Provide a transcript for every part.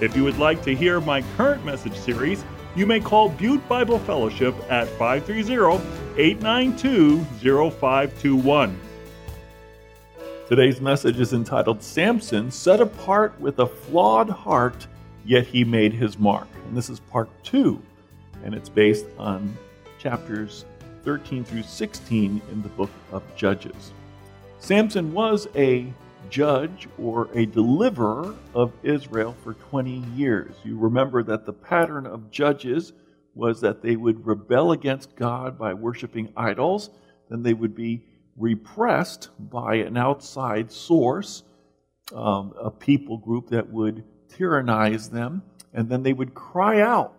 If you would like to hear my current message series, you may call Butte Bible Fellowship at 530 892 0521. Today's message is entitled Samson Set Apart with a Flawed Heart, Yet He Made His Mark. And this is part two, and it's based on chapters 13 through 16 in the book of Judges. Samson was a judge or a deliverer of Israel for 20 years. You remember that the pattern of judges was that they would rebel against God by worshiping idols, then they would be repressed by an outside source, um, a people group that would tyrannize them, and then they would cry out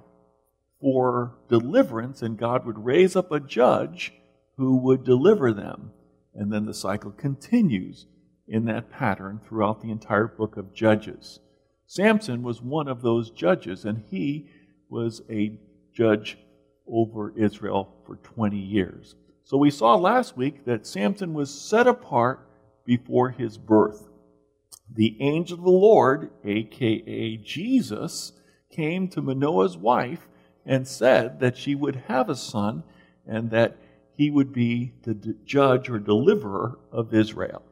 for deliverance, and God would raise up a judge who would deliver them. And then the cycle continues in that pattern throughout the entire book of Judges. Samson was one of those judges, and he was a judge over Israel for 20 years. So we saw last week that Samson was set apart before his birth. The angel of the Lord, aka Jesus, came to Manoah's wife and said that she would have a son and that he would be the judge or deliverer of Israel.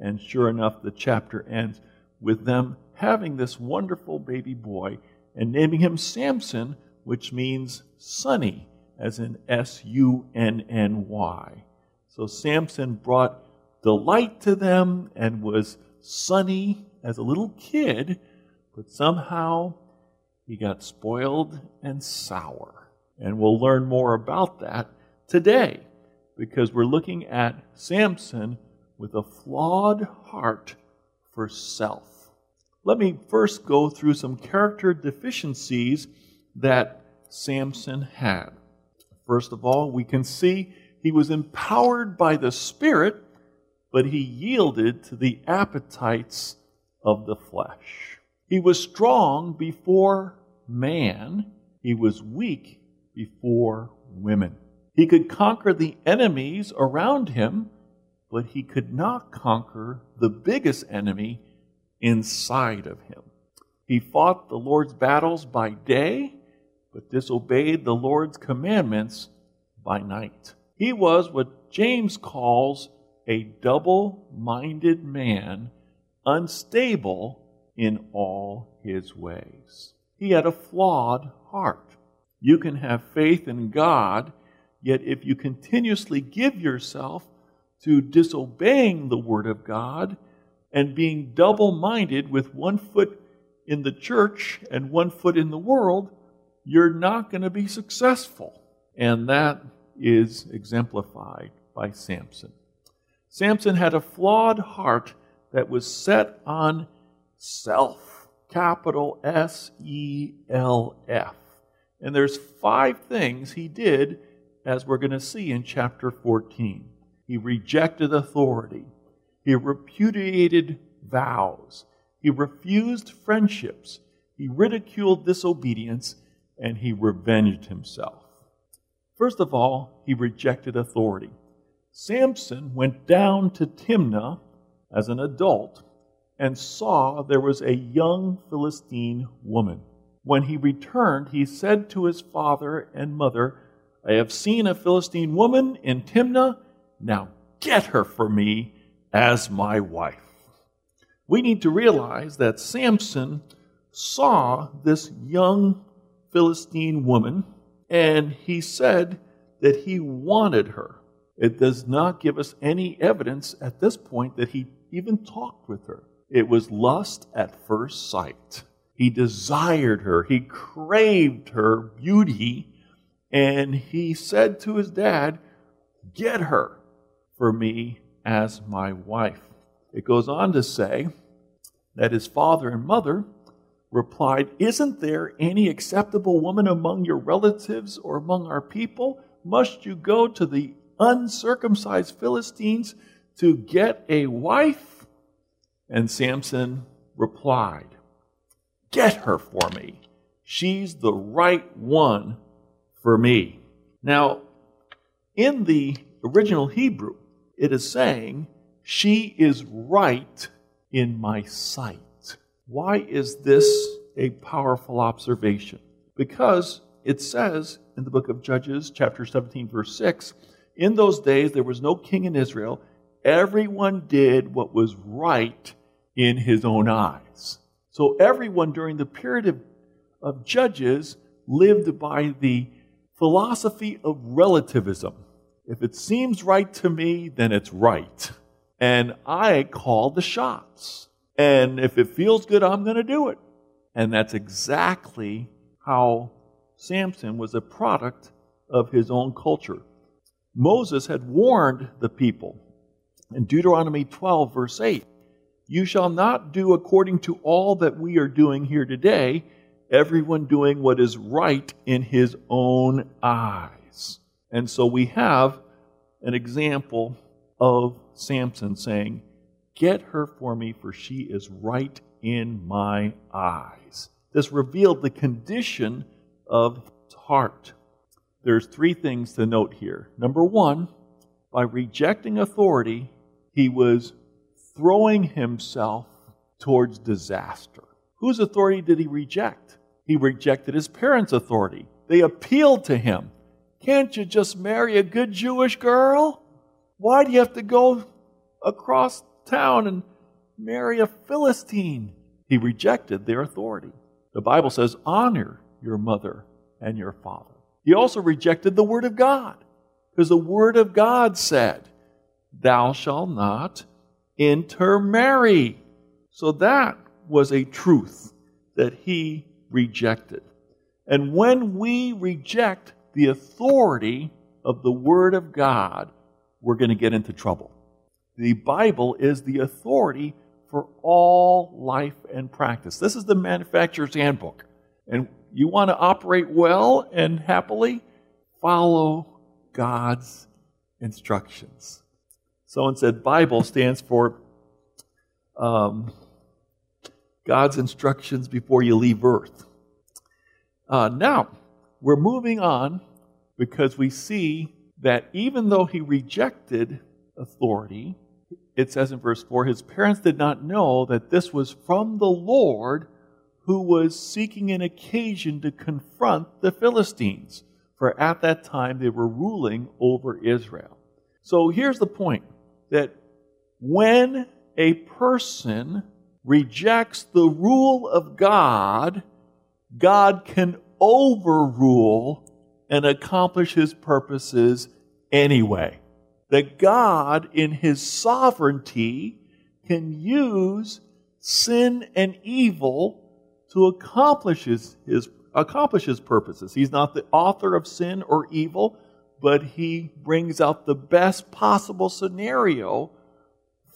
And sure enough, the chapter ends with them having this wonderful baby boy and naming him Samson, which means sunny, as in S U N N Y. So Samson brought delight to them and was sunny as a little kid, but somehow he got spoiled and sour. And we'll learn more about that today because we're looking at Samson with a flawed heart for self. Let me first go through some character deficiencies that Samson had. First of all, we can see he was empowered by the Spirit, but he yielded to the appetites of the flesh. He was strong before man, he was weak before women. He could conquer the enemies around him, but he could not conquer the biggest enemy inside of him. He fought the Lord's battles by day, but disobeyed the Lord's commandments by night. He was what James calls a double minded man, unstable in all his ways. He had a flawed heart. You can have faith in God, yet if you continuously give yourself to disobeying the Word of God and being double minded with one foot in the church and one foot in the world, you're not going to be successful. And that is exemplified by Samson. Samson had a flawed heart that was set on self capital S E L F. And there's five things he did, as we're going to see in chapter 14. He rejected authority, he repudiated vows, he refused friendships, he ridiculed disobedience, and he revenged himself. First of all, he rejected authority. Samson went down to Timnah as an adult and saw there was a young Philistine woman. When he returned, he said to his father and mother, I have seen a Philistine woman in Timnah. Now get her for me as my wife. We need to realize that Samson saw this young Philistine woman and he said that he wanted her. It does not give us any evidence at this point that he even talked with her. It was lust at first sight. He desired her, he craved her beauty, and he said to his dad, Get her for me as my wife. It goes on to say that his father and mother replied, Isn't there any acceptable woman among your relatives or among our people? Must you go to the uncircumcised Philistines to get a wife? And Samson replied, Get her for me. She's the right one for me. Now, in the original Hebrew, it is saying, She is right in my sight. Why is this a powerful observation? Because it says in the book of Judges, chapter 17, verse 6, in those days there was no king in Israel. Everyone did what was right in his own eyes. So everyone during the period of, of Judges lived by the philosophy of relativism. If it seems right to me, then it's right. And I call the shots. And if it feels good, I'm going to do it. And that's exactly how Samson was a product of his own culture. Moses had warned the people in Deuteronomy 12, verse 8 You shall not do according to all that we are doing here today, everyone doing what is right in his own eyes. And so we have an example of Samson saying, Get her for me, for she is right in my eyes. This revealed the condition of his heart. There's three things to note here. Number one, by rejecting authority, he was throwing himself towards disaster. Whose authority did he reject? He rejected his parents' authority. They appealed to him. Can't you just marry a good Jewish girl? Why do you have to go across town and marry a Philistine? He rejected their authority. The Bible says, honor your mother and your father. He also rejected the Word of God because the Word of God said, Thou shalt not intermarry. So that was a truth that he rejected. And when we reject the authority of the Word of God, we're going to get into trouble. The Bible is the authority for all life and practice. This is the manufacturer's handbook. And you want to operate well and happily, follow God's instructions. Someone said Bible stands for um, God's instructions before you leave earth. Uh, now, we're moving on because we see that even though he rejected authority, it says in verse 4 his parents did not know that this was from the Lord who was seeking an occasion to confront the Philistines, for at that time they were ruling over Israel. So here's the point that when a person rejects the rule of God, God can overrule and accomplish his purposes anyway. That God, in his sovereignty, can use sin and evil to accomplish his, his, accomplish his purposes. He's not the author of sin or evil, but he brings out the best possible scenario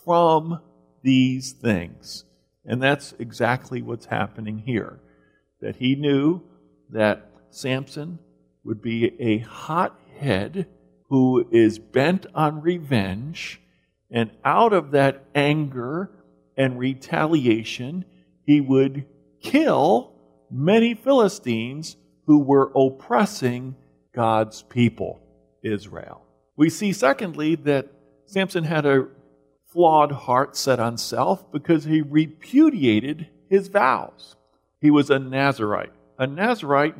from these things. And that's exactly what's happening here. That he knew that Samson would be a hothead who is bent on revenge, and out of that anger and retaliation, he would kill many Philistines who were oppressing God's people, Israel. We see, secondly, that Samson had a flawed heart set on self because he repudiated his vows. He was a Nazarite. A Nazarite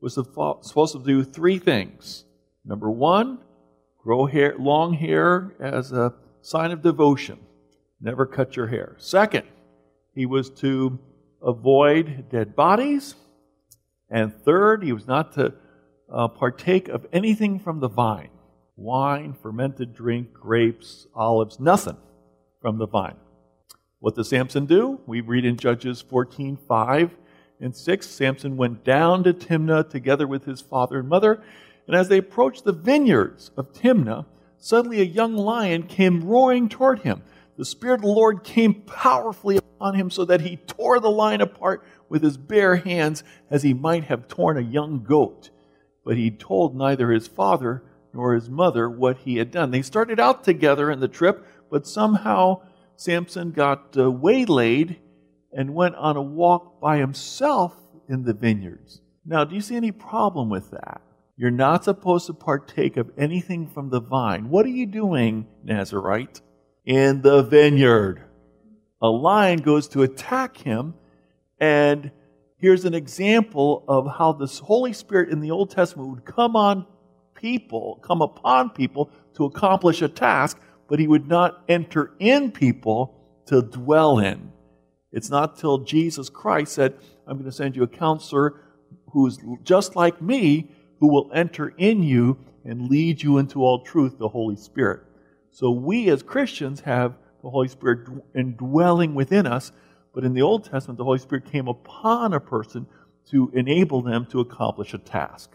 was supposed to do three things. Number one, grow hair, long hair as a sign of devotion. Never cut your hair. Second, he was to avoid dead bodies. And third, he was not to uh, partake of anything from the vine wine, fermented drink, grapes, olives, nothing from the vine. What does Samson do? We read in Judges 14 5 and 6. Samson went down to Timnah together with his father and mother. And as they approached the vineyards of Timnah, suddenly a young lion came roaring toward him. The Spirit of the Lord came powerfully upon him so that he tore the lion apart with his bare hands as he might have torn a young goat. But he told neither his father nor his mother what he had done. They started out together in the trip, but somehow Samson got uh, waylaid and went on a walk by himself in the vineyards. Now, do you see any problem with that? You're not supposed to partake of anything from the vine. What are you doing, Nazarite? In the vineyard. A lion goes to attack him, and here's an example of how the Holy Spirit in the Old Testament would come on people, come upon people to accomplish a task, but he would not enter in people to dwell in. It's not till Jesus Christ said, I'm going to send you a counselor who's just like me, who will enter in you and lead you into all truth, the Holy Spirit. So we as Christians have the Holy Spirit indwelling within us, but in the Old Testament, the Holy Spirit came upon a person to enable them to accomplish a task.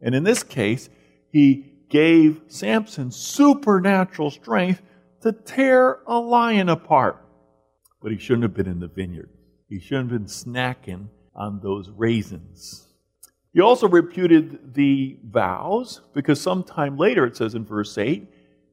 And in this case, he gave Samson supernatural strength to tear a lion apart. But he shouldn't have been in the vineyard. He shouldn't have been snacking on those raisins. He also reputed the vows because sometime later, it says in verse 8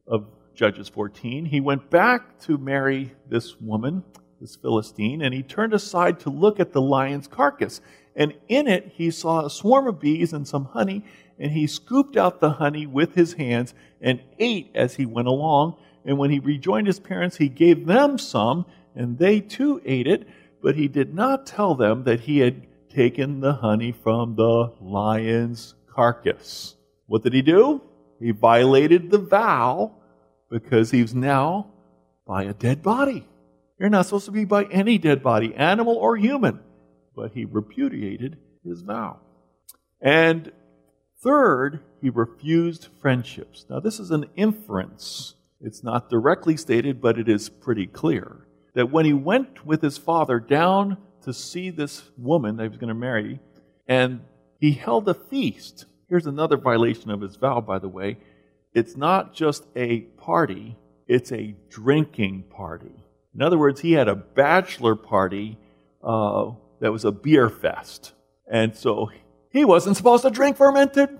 of Judges 14, he went back to marry this woman, this Philistine, and he turned aside to look at the lion's carcass. And in it, he saw a swarm of bees and some honey, and he scooped out the honey with his hands and ate as he went along. And when he rejoined his parents, he gave them some, and they too ate it, but he did not tell them that he had taken the honey from the lion's carcass. What did he do? He violated the vow because he's now by a dead body. You're not supposed to be by any dead body, animal or human. But he repudiated his vow. And third, he refused friendships. Now, this is an inference. It's not directly stated, but it is pretty clear that when he went with his father down to see this woman that he was going to marry, and he held a feast. Here's another violation of his vow, by the way. It's not just a party, it's a drinking party. In other words, he had a bachelor party uh, that was a beer fest. And so he wasn't supposed to drink fermented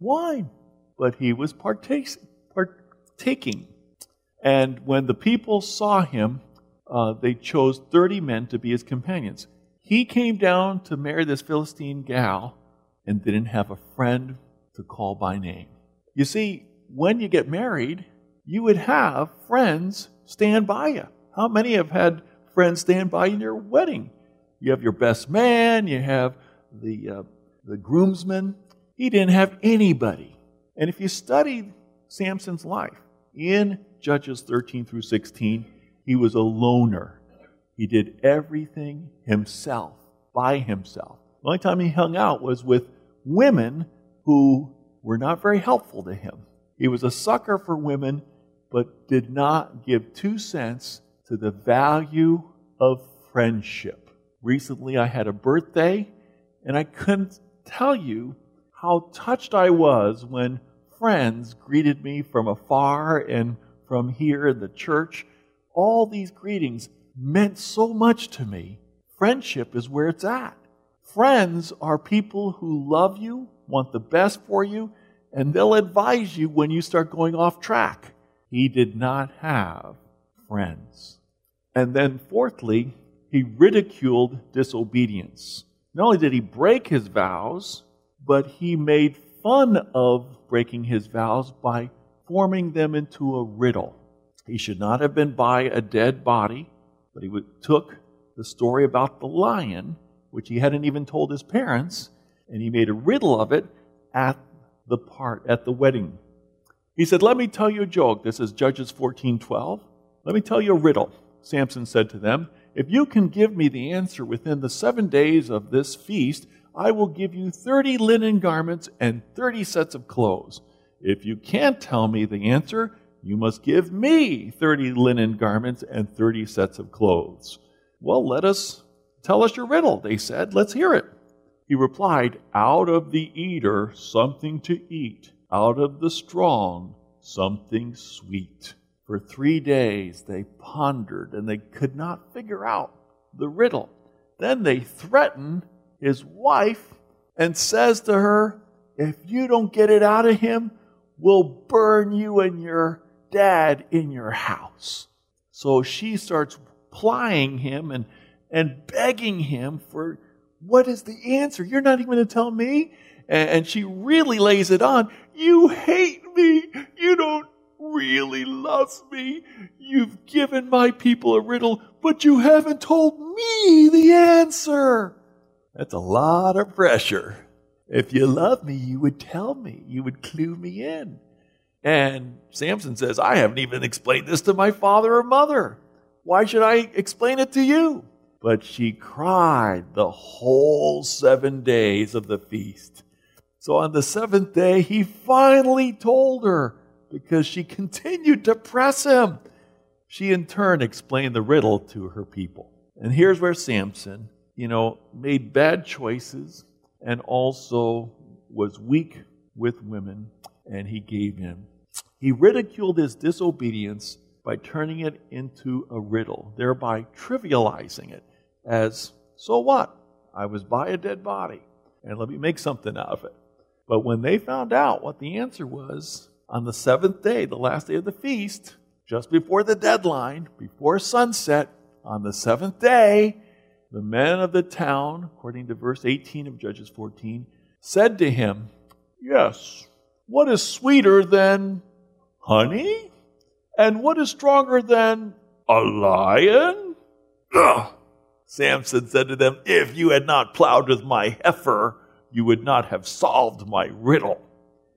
wine, but he was partaking. And when the people saw him, uh, they chose 30 men to be his companions. He came down to marry this Philistine gal and didn't have a friend to call by name. You see, when you get married, you would have friends stand by you. How many have had friends stand by in your wedding? You have your best man, you have the, uh, the groomsman. He didn't have anybody. And if you study Samson's life in Judges 13 through 16, he was a loner. He did everything himself, by himself. The only time he hung out was with women who were not very helpful to him. He was a sucker for women, but did not give two cents to the value of friendship. Recently, I had a birthday, and I couldn't tell you how touched I was when friends greeted me from afar and from here in the church all these greetings meant so much to me. Friendship is where it's at. Friends are people who love you, want the best for you, and they'll advise you when you start going off track. He did not have friends. And then, fourthly, he ridiculed disobedience. Not only did he break his vows, but he made fun of breaking his vows by forming them into a riddle. He should not have been by a dead body, but he took the story about the lion, which he hadn't even told his parents, and he made a riddle of it at the part at the wedding. He said, "Let me tell you a joke." This is Judges 14:12. "Let me tell you a riddle." Samson said to them, "If you can give me the answer within the 7 days of this feast, I will give you 30 linen garments and 30 sets of clothes. If you can't tell me the answer, you must give me 30 linen garments and 30 sets of clothes. Well, let us tell us your riddle, they said. Let's hear it. He replied, Out of the eater, something to eat. Out of the strong, something sweet. For three days they pondered and they could not figure out the riddle. then they threaten his wife and says to her, If you don't get it out of him, we'll burn you and your dad in your house. So she starts plying him and, and begging him for what is the answer? You're not even going to tell me? And, and she really lays it on. You hate me. You don't really love me. You've given my people a riddle, but you haven't told me the answer. That's a lot of pressure. If you love me, you would tell me. You would clue me in. And Samson says, I haven't even explained this to my father or mother. Why should I explain it to you? But she cried the whole seven days of the feast. So on the seventh day, he finally told her because she continued to press him. She in turn explained the riddle to her people. And here's where Samson, you know, made bad choices and also was weak with women, and he gave in. He ridiculed his disobedience by turning it into a riddle, thereby trivializing it as, so what? I was by a dead body, and let me make something out of it. But when they found out what the answer was, on the seventh day, the last day of the feast, just before the deadline, before sunset, on the seventh day, the men of the town, according to verse 18 of Judges 14, said to him, Yes, what is sweeter than honey? And what is stronger than a lion? Ugh. Samson said to them, If you had not plowed with my heifer, you would not have solved my riddle.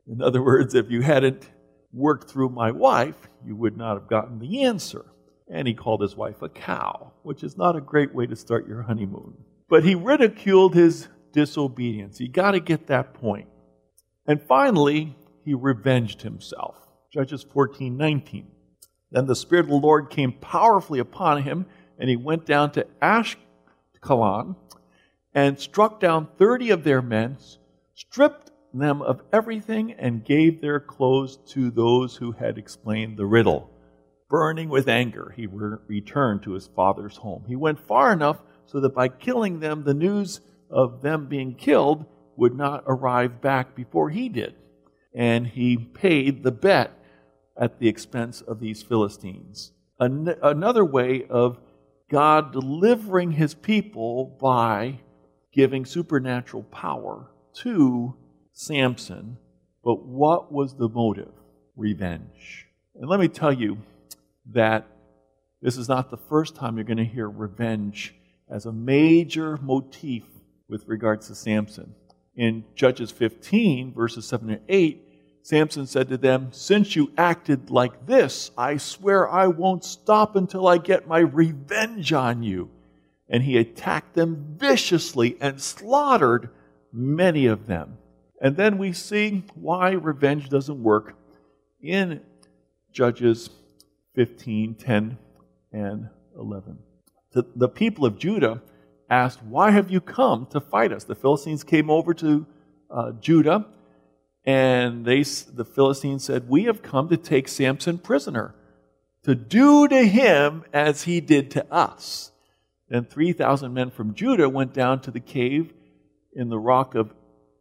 In other words, if you hadn't worked through my wife, you would not have gotten the answer. And he called his wife a cow, which is not a great way to start your honeymoon. But he ridiculed his disobedience. You got to get that point. And finally, he revenged himself. Judges 14 19. Then the Spirit of the Lord came powerfully upon him, and he went down to Ashkelon and struck down 30 of their men, stripped them of everything, and gave their clothes to those who had explained the riddle. Burning with anger, he re- returned to his father's home. He went far enough so that by killing them, the news of them being killed would not arrive back before he did. And he paid the bet at the expense of these Philistines. An- another way of God delivering his people by giving supernatural power to Samson. But what was the motive? Revenge. And let me tell you that this is not the first time you're going to hear revenge as a major motif with regards to Samson. In Judges 15, verses 7 and 8, Samson said to them, Since you acted like this, I swear I won't stop until I get my revenge on you and he attacked them viciously and slaughtered many of them. And then we see why revenge doesn't work in Judges 15, 10, and 11. The, the people of Judah asked, Why have you come to fight us? The Philistines came over to uh, Judah, and they, the Philistines said, We have come to take Samson prisoner, to do to him as he did to us. Then 3,000 men from Judah went down to the cave in the rock of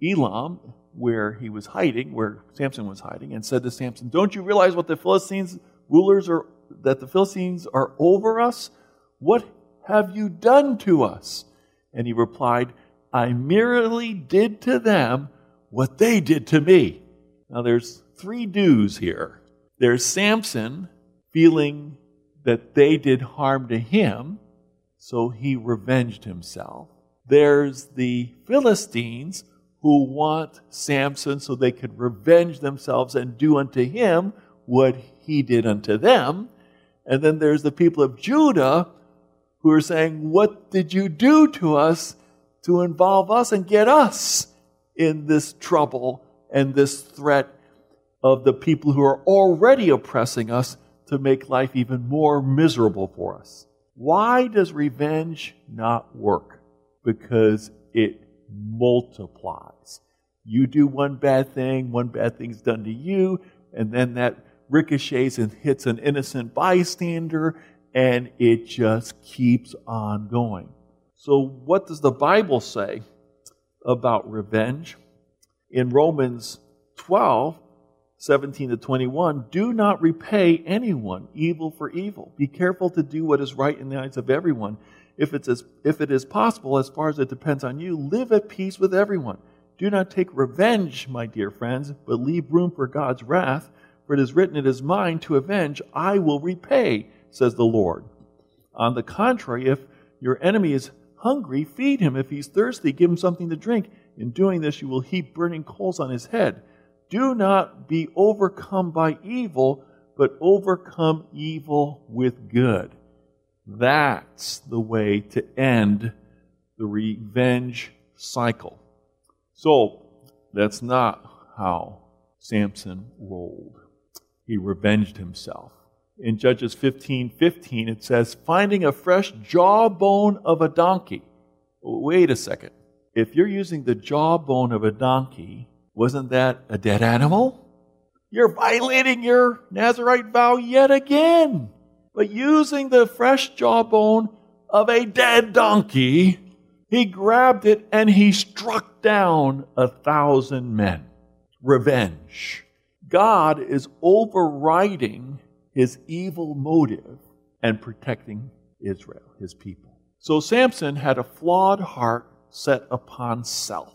Etam, where he was hiding, where Samson was hiding, and said to Samson, Don't you realize what the Philistines rulers are, that the Philistines are over us? What have you done to us? And he replied, I merely did to them what they did to me. Now there's three do's here. There's Samson feeling that they did harm to him so he revenged himself. There's the Philistines who want Samson so they could revenge themselves and do unto him what he did unto them. And then there's the people of Judah who are saying, What did you do to us to involve us and get us in this trouble and this threat of the people who are already oppressing us to make life even more miserable for us? Why does revenge not work? Because it multiplies. You do one bad thing, one bad thing's done to you, and then that ricochets and hits an innocent bystander, and it just keeps on going. So, what does the Bible say about revenge? In Romans 12, 17 to 21, do not repay anyone evil for evil. Be careful to do what is right in the eyes of everyone. If, it's as, if it is possible, as far as it depends on you, live at peace with everyone. Do not take revenge, my dear friends, but leave room for God's wrath. For it is written, It is mine to avenge, I will repay, says the Lord. On the contrary, if your enemy is hungry, feed him. If he's thirsty, give him something to drink. In doing this, you will heap burning coals on his head. Do not be overcome by evil, but overcome evil with good. That's the way to end the revenge cycle. So, that's not how Samson rolled. He revenged himself. In Judges 15 15, it says, finding a fresh jawbone of a donkey. Wait a second. If you're using the jawbone of a donkey wasn't that a dead animal? You're violating your Nazarite vow yet again. But using the fresh jawbone of a dead donkey, he grabbed it and he struck down a thousand men. Revenge. God is overriding his evil motive and protecting Israel, his people. So Samson had a flawed heart set upon self.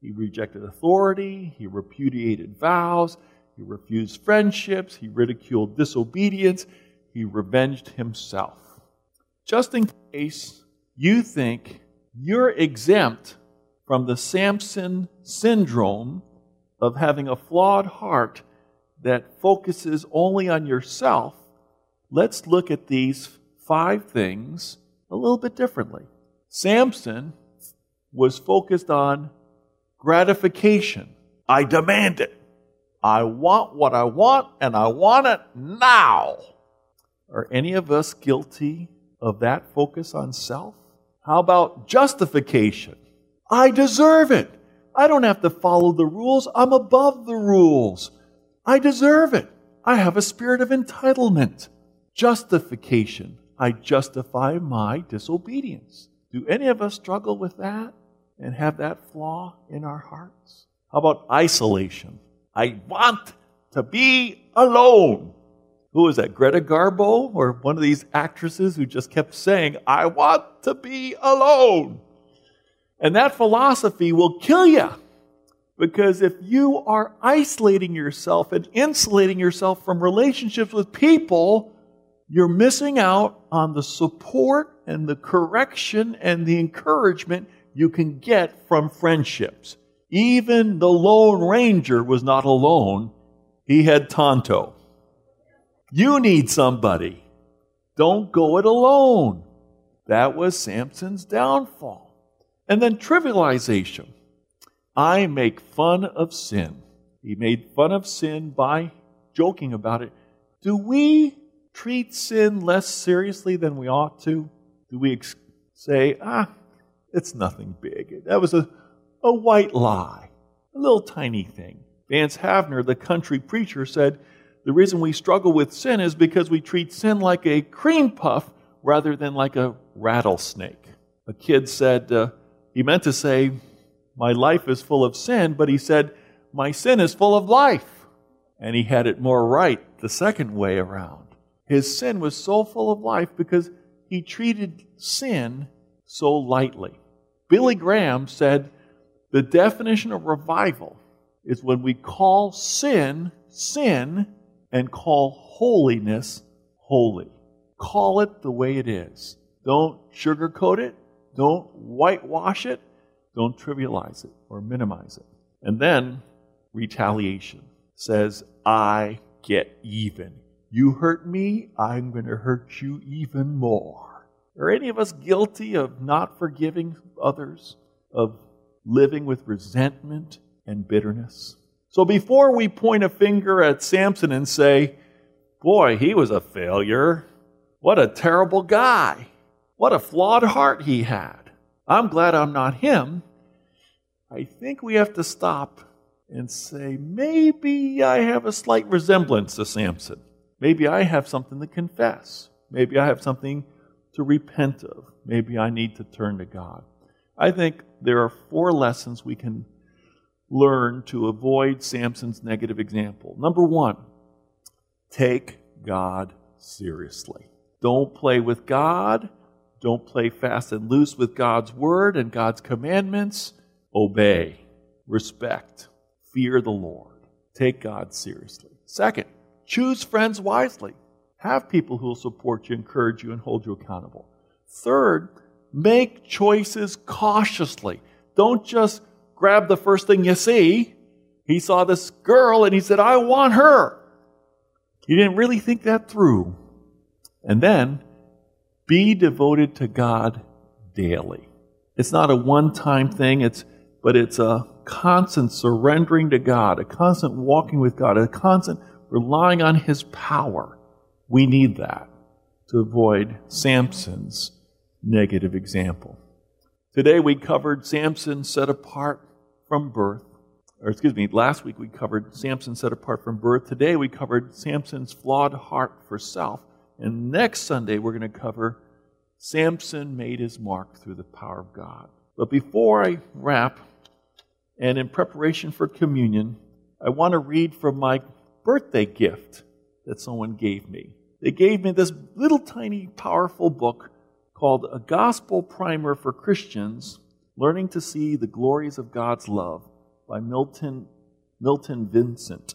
He rejected authority, he repudiated vows, he refused friendships, he ridiculed disobedience, he revenged himself. Just in case you think you're exempt from the Samson syndrome of having a flawed heart that focuses only on yourself, let's look at these five things a little bit differently. Samson was focused on gratification. I demand it. I want what I want, and I want it now. Are any of us guilty of that focus on self? How about justification? I deserve it. I don't have to follow the rules. I'm above the rules. I deserve it. I have a spirit of entitlement. Justification. I justify my disobedience. Do any of us struggle with that? and have that flaw in our hearts? How about isolation? I want to be alone. Who is that? Greta Garbo or one of these actresses who just kept saying, I want to be alone. And that philosophy will kill you. Because if you are isolating yourself and insulating yourself from relationships with people, you're missing out on the support and the correction and the encouragement you can get from friendships. Even the Lone Ranger was not alone, he had Tonto. You need somebody. Don't go it alone. That was Samson's downfall. And then trivialization. I make fun of sin. He made fun of sin by joking about it. Do we treat sin less seriously than we ought to? Do we ex- say, ah, it's nothing big. That was a, a white lie, a little tiny thing. Vance Havner, the country preacher, said the reason we struggle with sin is because we treat sin like a cream puff rather than like a rattlesnake. A kid said, uh, he meant to say, My life is full of sin, but he said, My sin is full of life. And he had it more right the second way around. His sin was so full of life because he treated sin so lightly. Billy Graham said the definition of revival is when we call sin sin and call holiness holy. Call it the way it is. Don't sugarcoat it. Don't whitewash it. Don't trivialize it or minimize it. And then retaliation says, I get even. You hurt me, I'm going to hurt you even more. Are any of us guilty of not forgiving others, of living with resentment and bitterness? So before we point a finger at Samson and say, Boy, he was a failure. What a terrible guy. What a flawed heart he had. I'm glad I'm not him. I think we have to stop and say, maybe I have a slight resemblance to Samson. Maybe I have something to confess. Maybe I have something to repent of. Maybe I need to turn to God. I think there are four lessons we can learn to avoid Samson's negative example. Number one, take God seriously. Don't play with God. Don't play fast and loose with God's word and God's commandments. Obey, respect, fear the Lord. Take God seriously. Second, choose friends wisely. Have people who will support you, encourage you, and hold you accountable. Third, make choices cautiously. Don't just grab the first thing you see. He saw this girl and he said, I want her. He didn't really think that through. And then be devoted to God daily. It's not a one time thing, it's, but it's a constant surrendering to God, a constant walking with God, a constant relying on His power. We need that to avoid Samson's negative example. Today we covered Samson set apart from birth. Or excuse me, last week we covered Samson set apart from birth. Today we covered Samson's flawed heart for self. And next Sunday, we're going to cover Samson made his mark through the power of God. But before I wrap, and in preparation for communion, I want to read from my birthday gift that someone gave me. They gave me this little tiny powerful book called A Gospel Primer for Christians Learning to See the Glories of God's Love by Milton, Milton Vincent.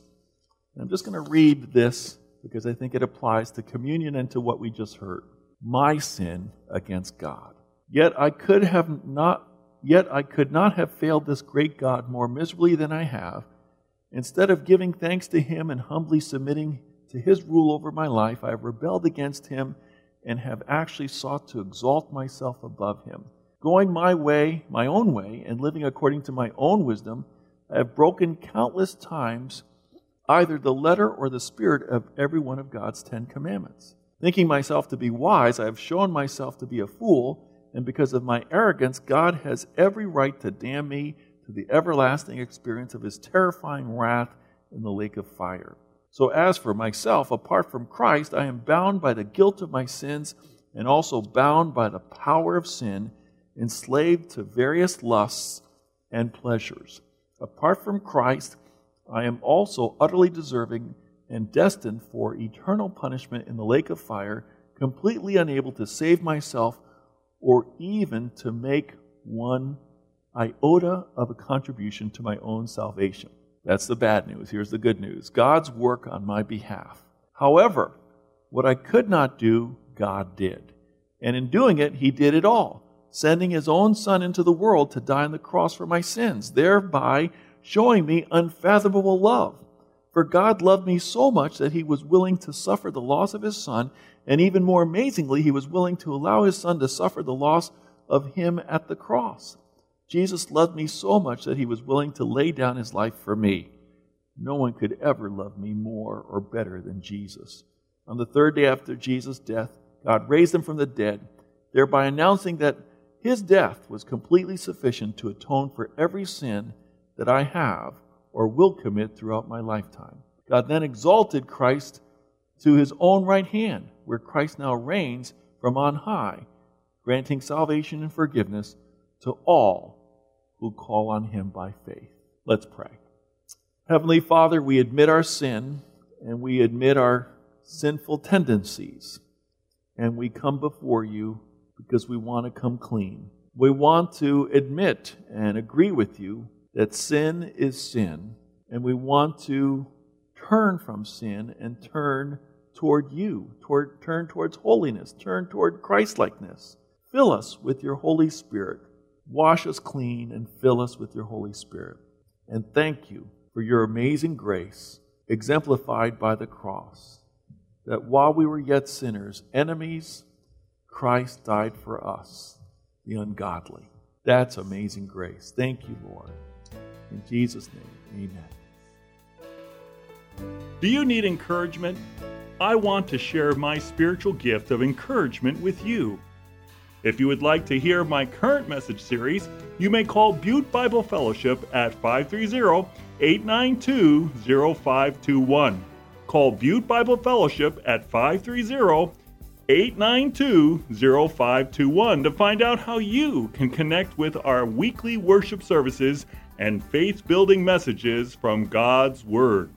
And I'm just going to read this because I think it applies to communion and to what we just heard. My sin against God. Yet I could have not yet I could not have failed this great God more miserably than I have. Instead of giving thanks to him and humbly submitting to his rule over my life, I have rebelled against him and have actually sought to exalt myself above him. Going my way, my own way, and living according to my own wisdom, I have broken countless times either the letter or the spirit of every one of God's Ten Commandments. Thinking myself to be wise, I have shown myself to be a fool, and because of my arrogance, God has every right to damn me to the everlasting experience of his terrifying wrath in the lake of fire. So, as for myself, apart from Christ, I am bound by the guilt of my sins and also bound by the power of sin, enslaved to various lusts and pleasures. Apart from Christ, I am also utterly deserving and destined for eternal punishment in the lake of fire, completely unable to save myself or even to make one iota of a contribution to my own salvation. That's the bad news. Here's the good news God's work on my behalf. However, what I could not do, God did. And in doing it, He did it all, sending His own Son into the world to die on the cross for my sins, thereby showing me unfathomable love. For God loved me so much that he was willing to suffer the loss of his son, and even more amazingly, he was willing to allow his son to suffer the loss of him at the cross. Jesus loved me so much that he was willing to lay down his life for me. No one could ever love me more or better than Jesus. On the third day after Jesus' death, God raised him from the dead, thereby announcing that his death was completely sufficient to atone for every sin that I have or will commit throughout my lifetime. God then exalted Christ to his own right hand, where Christ now reigns from on high, granting salvation and forgiveness to all who call on him by faith. Let's pray. Heavenly Father, we admit our sin and we admit our sinful tendencies, and we come before you because we want to come clean. We want to admit and agree with you that sin is sin, and we want to turn from sin and turn toward you, toward, turn towards holiness, turn toward Christlikeness. Fill us with your Holy Spirit. Wash us clean and fill us with your Holy Spirit. And thank you for your amazing grace, exemplified by the cross, that while we were yet sinners, enemies, Christ died for us, the ungodly. That's amazing grace. Thank you, Lord. In Jesus' name, amen. Do you need encouragement? I want to share my spiritual gift of encouragement with you. If you would like to hear my current message series, you may call Butte Bible Fellowship at 530 892 0521. Call Butte Bible Fellowship at 530 892 0521 to find out how you can connect with our weekly worship services and faith building messages from God's Word.